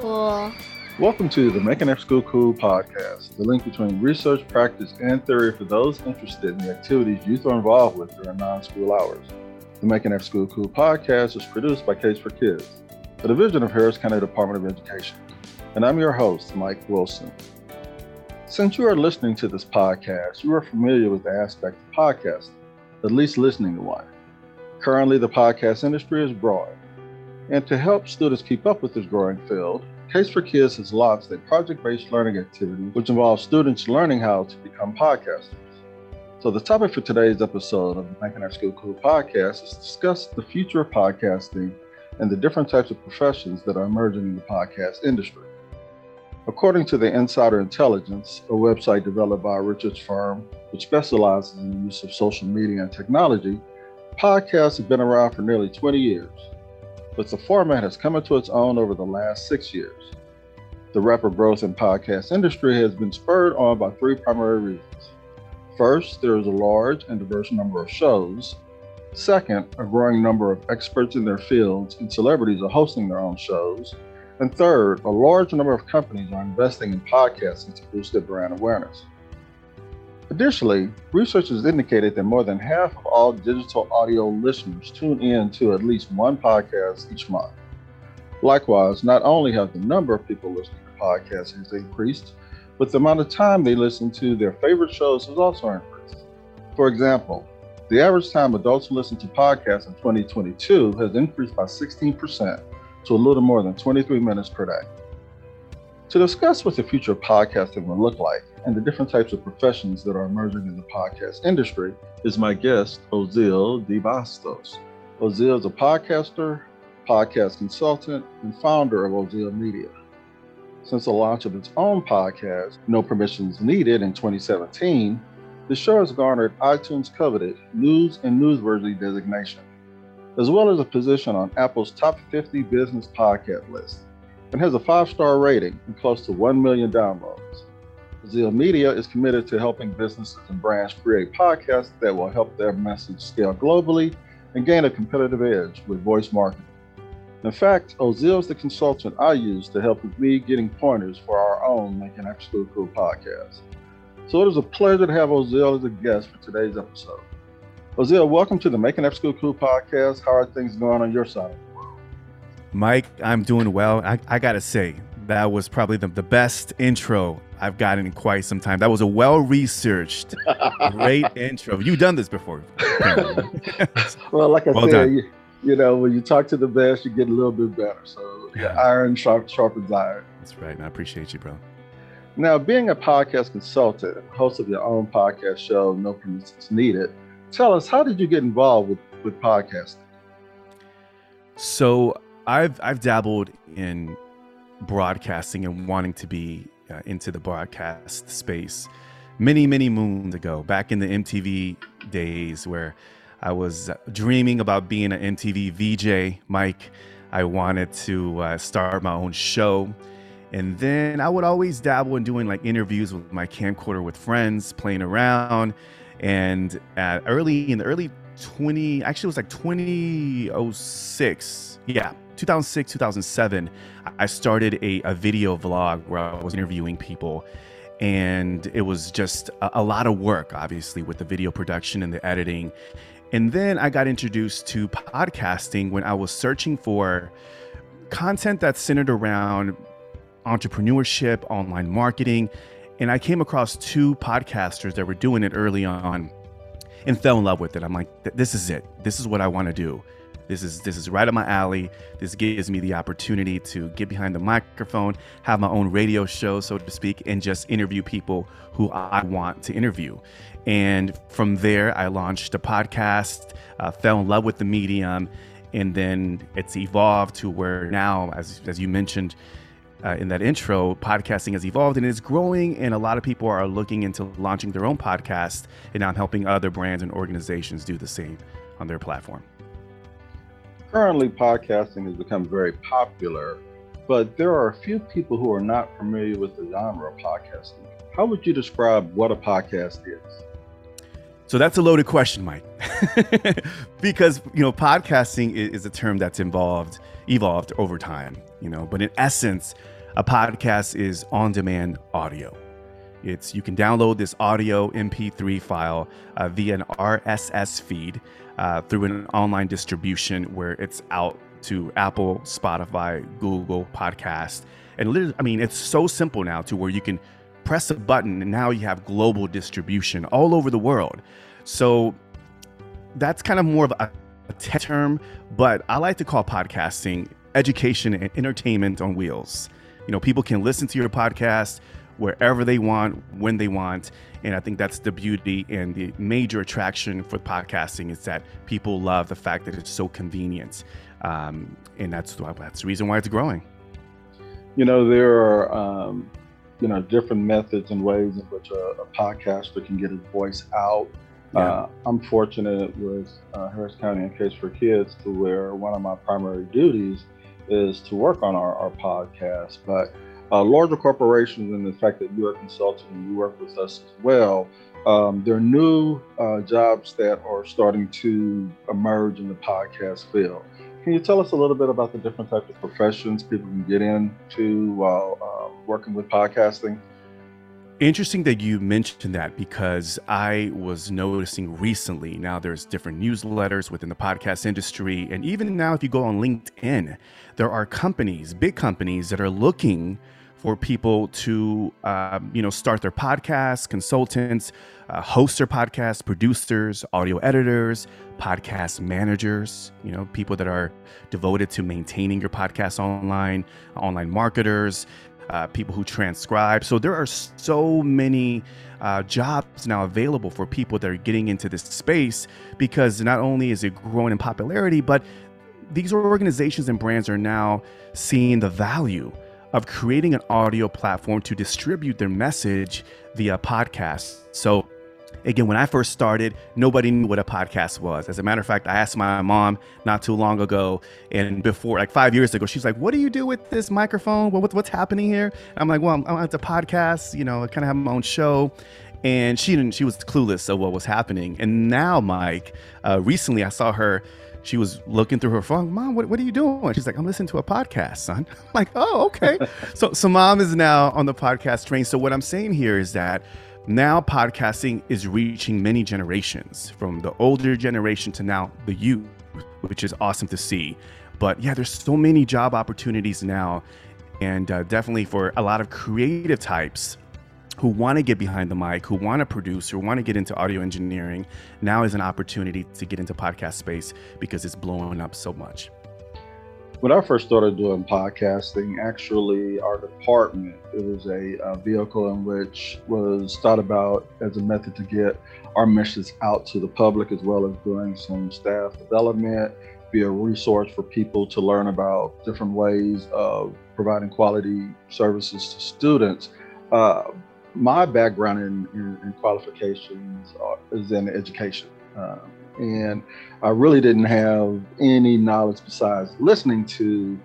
Cool. Welcome to the Making After School Cool podcast, the link between research, practice, and theory for those interested in the activities youth are involved with during non school hours. The Making After School Cool podcast is produced by Case for Kids, a division of Harris County Department of Education. And I'm your host, Mike Wilson. Since you are listening to this podcast, you are familiar with the aspect of podcasting, at least listening to one. Currently, the podcast industry is growing. And to help students keep up with this growing field, Case for Kids has launched a project based learning activity which involves students learning how to become podcasters. So, the topic for today's episode of the Making Our School Cool podcast is to discuss the future of podcasting and the different types of professions that are emerging in the podcast industry. According to the Insider Intelligence, a website developed by research firm which specializes in the use of social media and technology, podcasts have been around for nearly 20 years, but the format has come into its own over the last six years. The rapid growth in podcast industry has been spurred on by three primary reasons. First, there is a large and diverse number of shows. Second, a growing number of experts in their fields and celebrities are hosting their own shows. And third, a large number of companies are investing in podcasting to boost their brand awareness. Additionally, research has indicated that more than half of all digital audio listeners tune in to at least one podcast each month. Likewise, not only have the number of people listening to podcasts has increased, but the amount of time they listen to their favorite shows has also increased. For example, the average time adults listen to podcasts in 2022 has increased by 16% to a little more than 23 minutes per day. To discuss what the future of podcasting will look like and the different types of professions that are emerging in the podcast industry is my guest, Ozeal DeBastos. Ozeal is a podcaster, podcast consultant, and founder of Ozeal Media. Since the launch of its own podcast, No Permissions Needed, in 2017, the show has garnered iTunes coveted news and newsworthy designation as well as a position on Apple's top 50 business podcast list, and has a five star rating and close to 1 million downloads. Zeal Media is committed to helping businesses and brands create podcasts that will help their message scale globally and gain a competitive edge with voice marketing. In fact, Ozeal is the consultant I use to help with me getting pointers for our own Making School Cool podcast. So it is a pleasure to have Ozeal as a guest for today's episode. Ozeal, welcome to the Making After School Cool podcast. How are things going on your side of the world? Mike, I'm doing well. I, I got to say, that was probably the, the best intro I've gotten in quite some time. That was a well researched, great intro. You've done this before. well, like I well said, you, you, know, when you talk to the best, you get a little bit better. So, yeah, iron sharp, sharpens iron. That's right. And I appreciate you, bro. Now, being a podcast consultant, host of your own podcast show, No Permissions Needed, tell us how did you get involved with with podcasting? So I've I've dabbled in broadcasting and wanting to be uh, into the broadcast space many many moons ago, back in the MTV days where I was dreaming about being an MTV VJ. Mike, I wanted to uh, start my own show. And then I would always dabble in doing like interviews with my camcorder with friends, playing around and early in the early 20 actually it was like 2006 yeah 2006 2007 i started a, a video vlog where i was interviewing people and it was just a, a lot of work obviously with the video production and the editing and then i got introduced to podcasting when i was searching for content that's centered around entrepreneurship online marketing and I came across two podcasters that were doing it early on and fell in love with it. I'm like, this is it. This is what I want to do. This is this is right up my alley. This gives me the opportunity to get behind the microphone, have my own radio show, so to speak, and just interview people who I want to interview. And from there, I launched a podcast, uh, fell in love with the medium, and then it's evolved to where now, as as you mentioned, uh, in that intro, podcasting has evolved and is growing, and a lot of people are looking into launching their own podcast, and I'm helping other brands and organizations do the same on their platform. Currently, podcasting has become very popular, but there are a few people who are not familiar with the genre of podcasting. How would you describe what a podcast is? So that's a loaded question, Mike, because you know podcasting is, a term that's involved evolved over time. You know, but in essence, a podcast is on-demand audio. It's you can download this audio MP3 file uh, via an RSS feed uh, through an online distribution where it's out to Apple, Spotify, Google Podcast, and literally, I mean, it's so simple now to where you can press a button and now you have global distribution all over the world. So that's kind of more of a, tech term, but I like to call podcasting education and entertainment on wheels. You know, people can listen to your podcast wherever they want, when they want. And I think that's the beauty and the major attraction for podcasting is that people love the fact that it's so convenient. Um, and that's, that's the reason why it's growing. You know, there are um, you know different methods and ways in which a, a podcaster can get his voice out. Yeah. Uh, I'm fortunate with uh, Harris County and Case for Kids to where one of my primary duties is to work on our, our podcast. But uh, larger corporations and the fact that you are consulting and you work with us as well, um, there are new uh, jobs that are starting to emerge in the podcast field. Can you tell us a little bit about the different types of professions people can get into while uh, working with podcasting? Interesting that you mentioned that because I was noticing recently now there's different newsletters within the podcast industry. And even now, if you go on LinkedIn, there are companies, big companies, that are looking for people to um, you know start their podcasts consultants uh, host their podcasts producers audio editors podcast managers you know people that are devoted to maintaining your podcast online online marketers uh, people who transcribe. So there are so many uh, jobs now available for people that are getting into this space because not only is it growing in popularity but these organizations and brands are now seeing the value of creating an audio platform to distribute their message via podcast. So, again, when I first started, nobody knew what a podcast was. As a matter of fact, I asked my mom not too long ago, and before, like five years ago, she's like, "What do you do with this microphone? What, what's happening here?" And I'm like, "Well, I'm, it's a podcast. You know, I kind of have my own show." And she didn't. She was clueless of what was happening. And now, Mike, uh, recently I saw her she was looking through her phone. Mom, what, what are you doing? She's like, I'm listening to a podcast, son. I'm like, oh, okay. so, so mom is now on the podcast train. So what I'm saying here is that now podcasting is reaching many generations from the older generation to now the youth, which is awesome to see. But yeah, there's so many job opportunities now. And uh, definitely for a lot of creative types, who want to get behind the mic, who want to produce, who want to get into audio engineering, now is an opportunity to get into podcast space because it's blowing up so much. When I first started doing podcasting, actually, our department it was a, a vehicle in which was thought about as a method to get our message out to the public, as well as doing some staff development, be a resource for people to learn about different ways of providing quality services to students. Uh, my background in, in, in qualifications is in education. Uh, and I really didn't have any knowledge besides listening to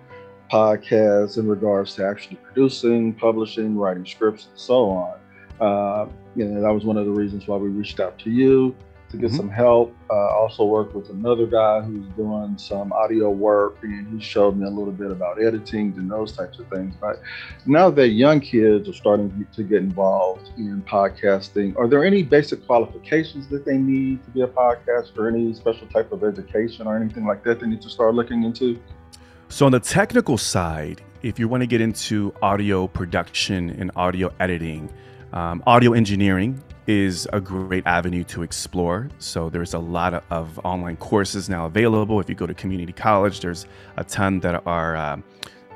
podcasts in regards to actually producing, publishing, writing scripts, and so on. Uh, you know, that was one of the reasons why we reached out to you to get mm-hmm. some help. Uh, also worked with another guy who's doing some audio work, and he showed me a little bit about editing and those types of things. But now that young kids are starting to get involved in podcasting, are there any basic qualifications that they need to be a podcaster, or any special type of education or anything like that they need to start looking into? So, on the technical side, if you want to get into audio production and audio editing, um, audio engineering is a great avenue to explore. So there's a lot of, online courses now available. If you go to community college, there's a ton that are uh,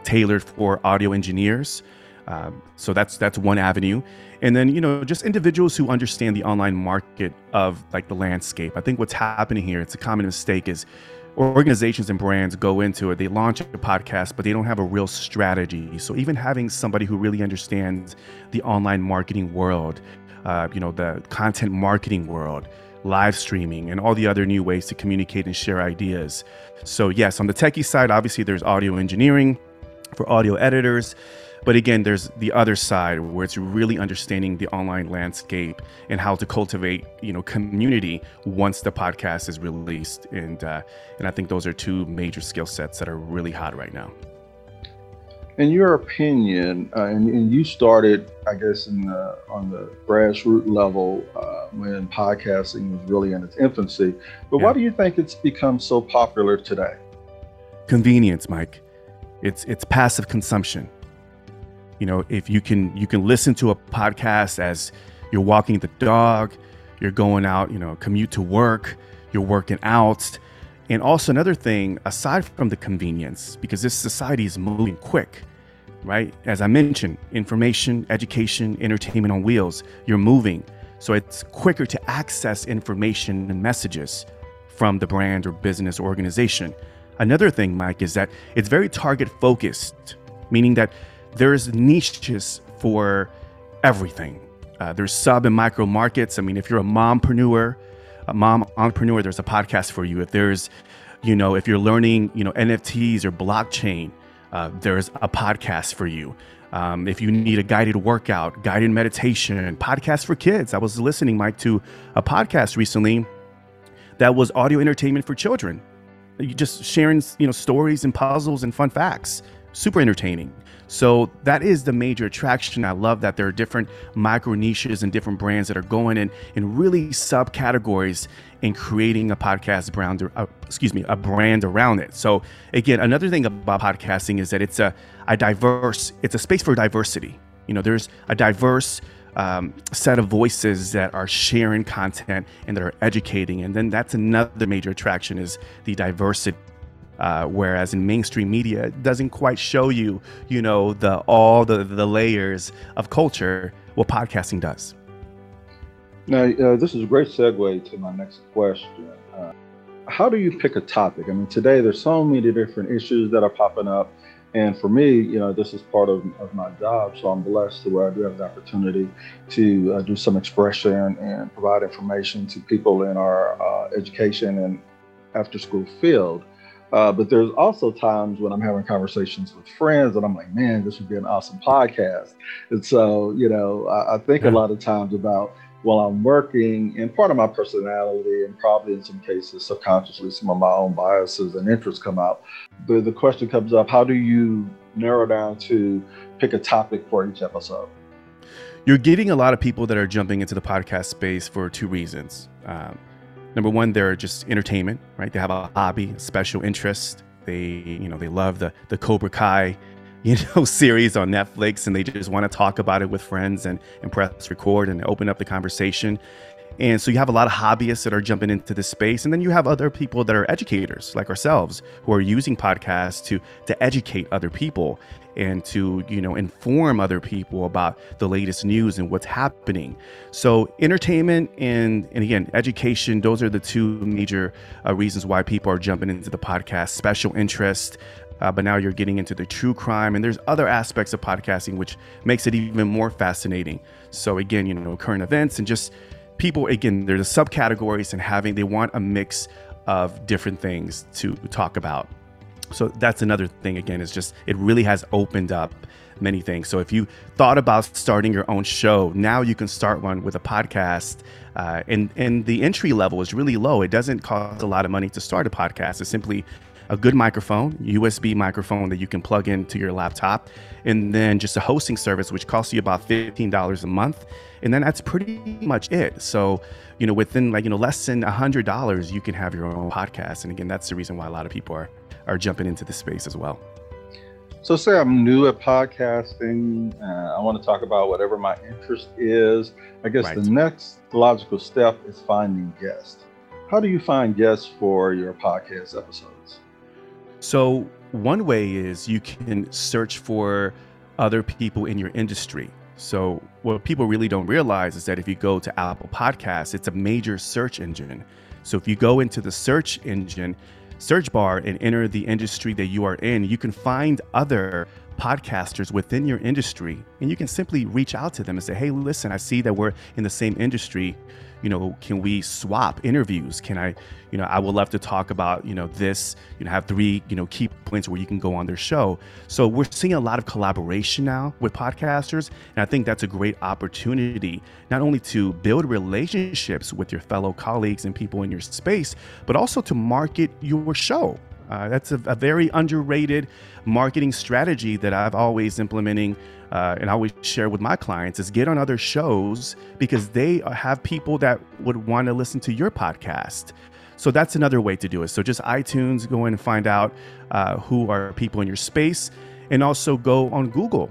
tailored for audio engineers. Uh, so that's that's one avenue, and then you know just individuals who understand the online market of like the landscape. I think what's happening here, it's a common mistake, is organizations and brands go into it. They launch a podcast, but they don't have a real strategy. So even having somebody who really understands the online marketing world, uh, you know, the content marketing world, live streaming, and all the other new ways to communicate and share ideas. So, yes, on the techie side, obviously there's audio engineering for audio editors. But again, there's the other side where it's really understanding the online landscape and how to cultivate, you know, community once the podcast is released. And uh, and I think those are two major skill sets that are really hot right now. In your opinion, uh, and, and, you started, I guess, in the, on the grassroots level uh, when podcasting was really in its infancy. But yeah. why do you think it's become so popular today? Convenience, Mike. It's it's passive consumption. You know, if you can you can listen to a podcast as you're walking the dog, you're going out, you know, commute to work, you're working out, and also, another thing, aside from the convenience, because this society is moving quick, right? As I mentioned, information, education, entertainment on wheels, you're moving. So it's quicker to access information and messages from the brand or business organization. Another thing, Mike, is that it's very target focused, meaning that there's niches for everything. Uh, there's sub and micro markets. I mean, if you're a mompreneur, mom entrepreneur, there's a podcast for you. If there's, you know, if you're learning, you know, NFTs or blockchain, uh, there's a podcast for you. Um, if you need a guided workout, guided meditation, podcast for kids. I was listening, Mike, to a podcast recently that was audio entertainment for children. You just sharing, you know, stories and puzzles and fun facts. Super entertaining. So that is the major attraction. I love that there are different micro niches and different brands that are going in in really subcategories and creating a podcast brand, uh, excuse me, a brand around it. So again, another thing about podcasting is that it's a, a diverse, it's a space for diversity. You know, there's a diverse um, set of voices that are sharing content and that are educating, and then that's another major attraction is the diversity uh, whereas in mainstream media, it doesn't quite show you, you know, the all the the layers of culture. What podcasting does. Now, uh, this is a great segue to my next question. Uh, how do you pick a topic? I mean, today there's so many different issues that are popping up. And for me, you know, this is part of, of my job. So I'm blessed to where I do have the opportunity to uh, do some expression and provide information to people in our uh, education and after school field. Uh, but there's also times when I'm having conversations with friends and I'm like, man, this would be an awesome podcast. And so, you know, I, I think yeah. a lot of times about while I'm working, and part of my personality, and probably in some cases subconsciously, some of my own biases and interests come out. The, the question comes up how do you narrow down to pick a topic for each episode? You're getting a lot of people that are jumping into the podcast space for two reasons. Um, number one, they're just entertainment, right? They have a hobby, a special interest. They, you know, they love the the Cobra Kai, you know, series on Netflix, and they just want to talk about it with friends and and press record and open up the conversation. And so you have a lot of hobbyists that are jumping into this space, and then you have other people that are educators like ourselves who are using podcasts to to educate other people and to you know inform other people about the latest news and what's happening. So entertainment and and again education those are the two major uh, reasons why people are jumping into the podcast. Special interest uh, but now you're getting into the true crime and there's other aspects of podcasting which makes it even more fascinating. So again you know current events and just people again there's subcategories and having they want a mix of different things to talk about. So that's another thing again is just it really has opened up many things. So if you thought about starting your own show now you can start one with a podcast uh, and and the entry level is really low. It doesn't cost a lot of money to start a podcast. It's simply a good microphone usb microphone that you can plug into your laptop and then just a hosting service which costs you about $15 a month and then that's pretty much it so you know within like you know less than a $100 you can have your own podcast and again that's the reason why a lot of people are are jumping into the space as well. So, say I'm new at podcasting. Uh, I want to talk about whatever my interest is. I guess right. the next logical step is finding guests. How do you find guests for your podcast episodes? So, one way is you can search for other people in your industry. So, what people really don't realize is that if you go to Apple Podcasts, it's a major search engine. So, if you go into the search engine, search bar and enter the industry that you are in, you can find other podcasters within your industry and you can simply reach out to them and say hey listen i see that we're in the same industry you know can we swap interviews? Can i you know i would love to talk about you know this you know have three you know key points where you can go on their show. So we're seeing a lot of collaboration now with podcasters and i think that's a great opportunity not only to build relationships with your fellow colleagues and people in your space but also to market your show uh, that's a, a, very underrated marketing strategy that I've always implementing uh, and I always share with my clients is get on other shows because they have people that would want to listen to your podcast. So that's another way to do it. So just iTunes, go in and find out uh, who are people in your space, and also go on Google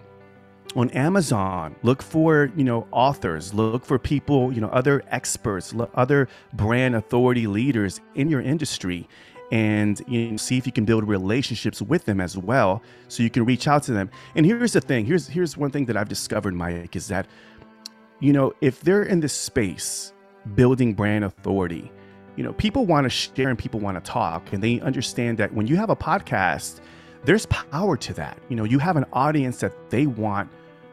on Amazon, look for you know authors, look for people you know other experts, other brand authority leaders in your industry, and you know, see if you can build relationships with them as well so you can reach out to them. And here's the thing here's here's one thing that i've discovered mike is that you know if they're in this space building brand authority you know people want to share and people want to talk and they understand that when you have a podcast there's power to that. You know you have an audience that they want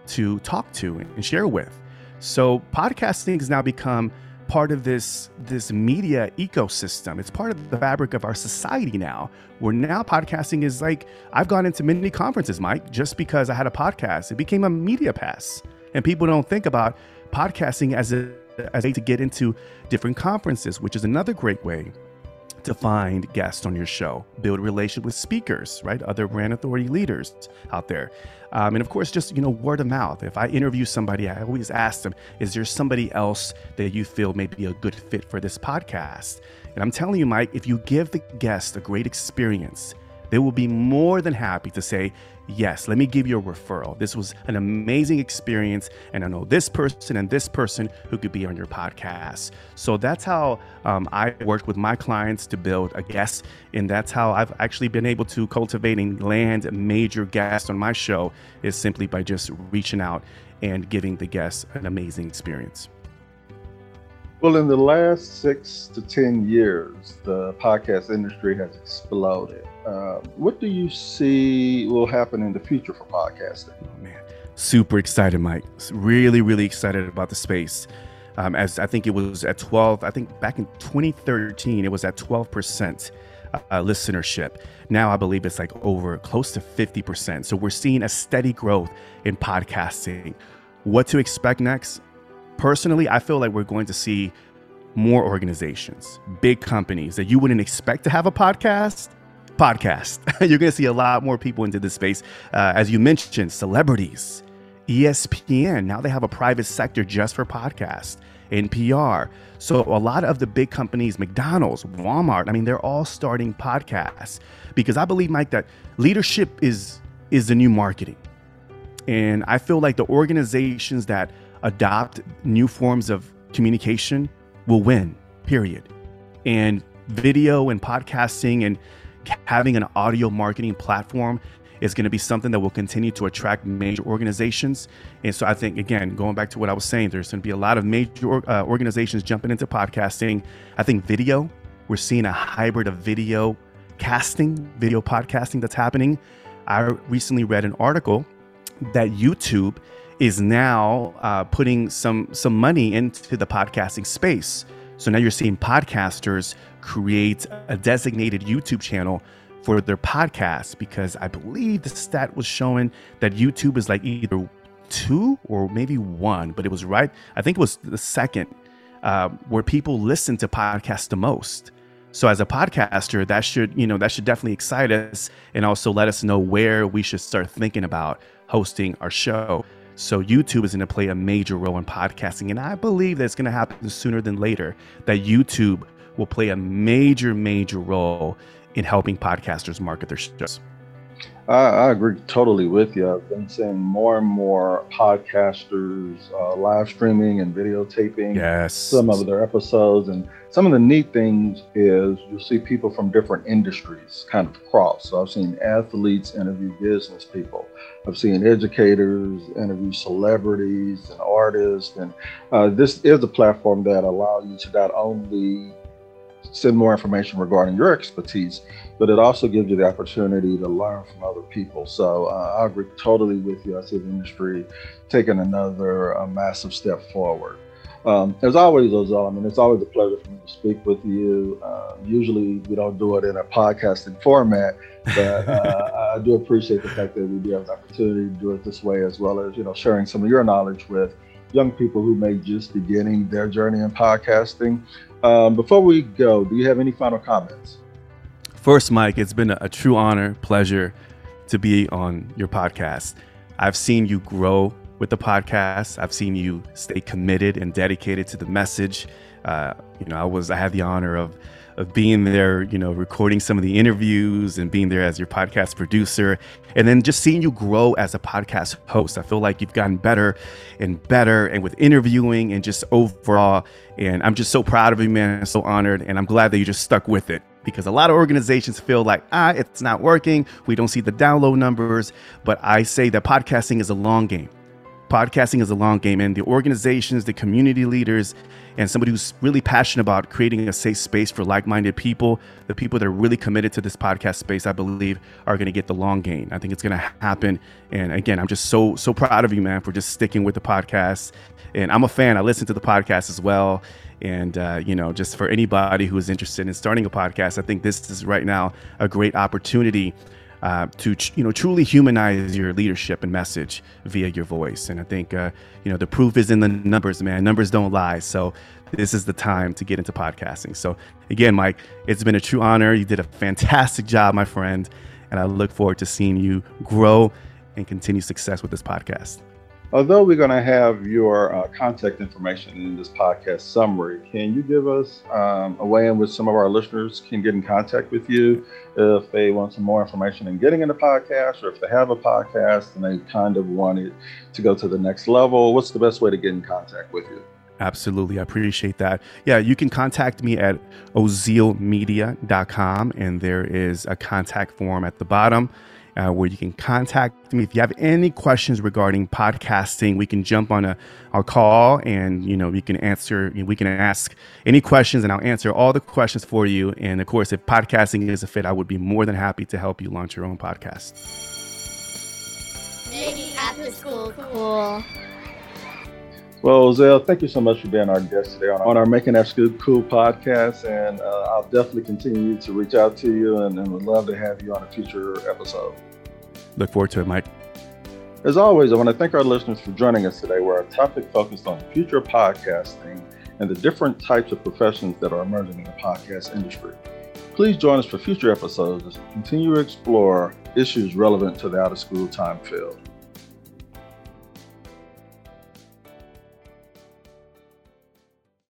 to talk to and share with. So podcasting has now become part of this this media ecosystem. It's part of the fabric of our society now. Where now podcasting is like I've gone into many conferences, Mike, just because I had a podcast. It became a media pass, and people don't think about podcasting as a as a way to get into different conferences, which is another great way to find guests on your show, build relationship with speakers, right? Other brand authority leaders out there. Um, and of course, just, you know, word of mouth. If I interview somebody, I always ask them, is there somebody else that you feel may be a good fit for this podcast? And I'm telling you, Mike, if you give the guest a great experience, they will be more than happy to say, yes, let me give you a referral. This was an amazing experience, and I know this person and this person who could be on your podcast. So that's how um, I work with my clients to build a guest, and that's how I've actually been able to cultivate and land major guests on my show is simply by just reaching out and giving the guests an amazing experience. Well, in the last six to 10 years, the podcast industry has exploded. Uh, what do you see will happen in the future for podcasting? Oh, man, super excited, Mike. Really, really excited about the space. Um, as I think it was at 12, I think back in 2013, it was at 12% uh, listenership. Now I believe it's like over close to 50%. So we're seeing a steady growth in podcasting. What to expect next? Personally, I feel like we're going to see more organizations, big companies that you wouldn't expect to have a podcast. Podcast. You're going to see a lot more people into this space. Uh, as you mentioned, celebrities, ESPN. Now they have a private sector just for podcasts. NPR. So a lot of the big companies, McDonald's, Walmart, I mean, they're all starting podcasts because I believe, Mike, that leadership is is the new marketing. And I feel like the organizations that adopt new forms of communication will win, period. And video and podcasting and having an audio marketing platform is going to be something that will continue to attract major organizations. And so I think, again, going back to what I was saying, there's going to be a lot of major uh, organizations jumping into podcasting. I think video, we're seeing a hybrid of video casting, video podcasting that's happening. I recently read an article that YouTube is now uh, putting some some money into the podcasting space. So now you're seeing podcasters create a designated YouTube channel for their podcast because I believe the stat was showing that YouTube is like either two or maybe one, but it was right. I think it was the second uh, where people listen to podcasts the most. So as a podcaster, that should you know that should definitely excite us and also let us know where we should start thinking about hosting our show. So YouTube is going to play a major role in podcasting. And I believe that it's going to happen sooner than later, that YouTube will play a major, major role in helping podcasters market their shows. I, I agree totally with you. I've been seeing more and more podcasters uh, live streaming and videotaping yes. some of their episodes. And some of the neat things is you'll see people from different industries kind of cross. So I've seen athletes interview business people. I've seen educators interview celebrities and artists. And uh, this is a platform that allows you to not only send more information regarding your expertise, but it also gives you the opportunity to learn from other people. So uh, I agree totally with you. I see the industry taking another uh, massive step forward. Um, as always, Ozeal, I mean, it's always a pleasure for me to speak with you. Uh, usually we don't do it in a podcasting format, but uh, I do appreciate the fact that we do have the opportunity to do it this way, as well as, you know, sharing some of your knowledge with young people who may just beginning their journey in podcasting. Um, before we go, do you have any final comments? First, Mike, it's been a, true honor, pleasure to be on your podcast. I've seen you grow with the podcast. I've seen you stay committed and dedicated to the message. Uh, you know, I was I had the honor of of being there, you know, recording some of the interviews and being there as your podcast producer, and then just seeing you grow as a podcast host. I feel like you've gotten better and better, and with interviewing and just overall. And I'm just so proud of you, man. I'm so honored, and I'm glad that you just stuck with it because a lot of organizations feel like ah it's not working we don't see the download numbers but i say that podcasting is a long game podcasting is a long game and the organizations the community leaders and somebody who's really passionate about creating a safe space for like-minded people the people that are really committed to this podcast space i believe are going to get the long game i think it's going to happen and again i'm just so so proud of you man for just sticking with the podcast. And i'm a fan i listen to the podcast as well and uh, you know just for anybody who is interested in starting a podcast i think this is right now a great opportunity uh, to you know truly humanize your leadership and message via your voice. And I think uh, you know the proof is in the numbers, man. Numbers don't lie. So this is the time to get into podcasting. So again, Mike, it's been a true honor. You did a fantastic job, my friend, and I look forward to seeing you grow and continue success with this podcast. Although we're going to have your uh, contact information in this podcast summary, can you give us um, a way in which some of our listeners can get in contact with you if they want some more information in getting into podcast or if they have a podcast and they kind of want it to go to the next level? What's the best way to get in contact with you? Absolutely. I appreciate that. Yeah, you can contact me at ozealmedia.com and there is a contact form at the bottom uh, where you can contact me if you have any questions regarding podcasting. We can jump on a, a call and you know we can answer. We can ask any questions, and I'll answer all the questions for you. And of course, if podcasting is a fit, I would be more than happy to help you launch your own podcast. Making after school cool. Well, Zell, thank you so much for being our guest today on, on our Making After School Cool podcast. And uh, I'll definitely continue to reach out to you and, and would love to have you on a future episode. Look forward to it, Mike. As always, I want to thank our listeners for joining us today, where our topic focused on future podcasting and the different types of professions that are emerging in the podcast industry. Please join us for future episodes as we continue to explore issues relevant to the out of school time field.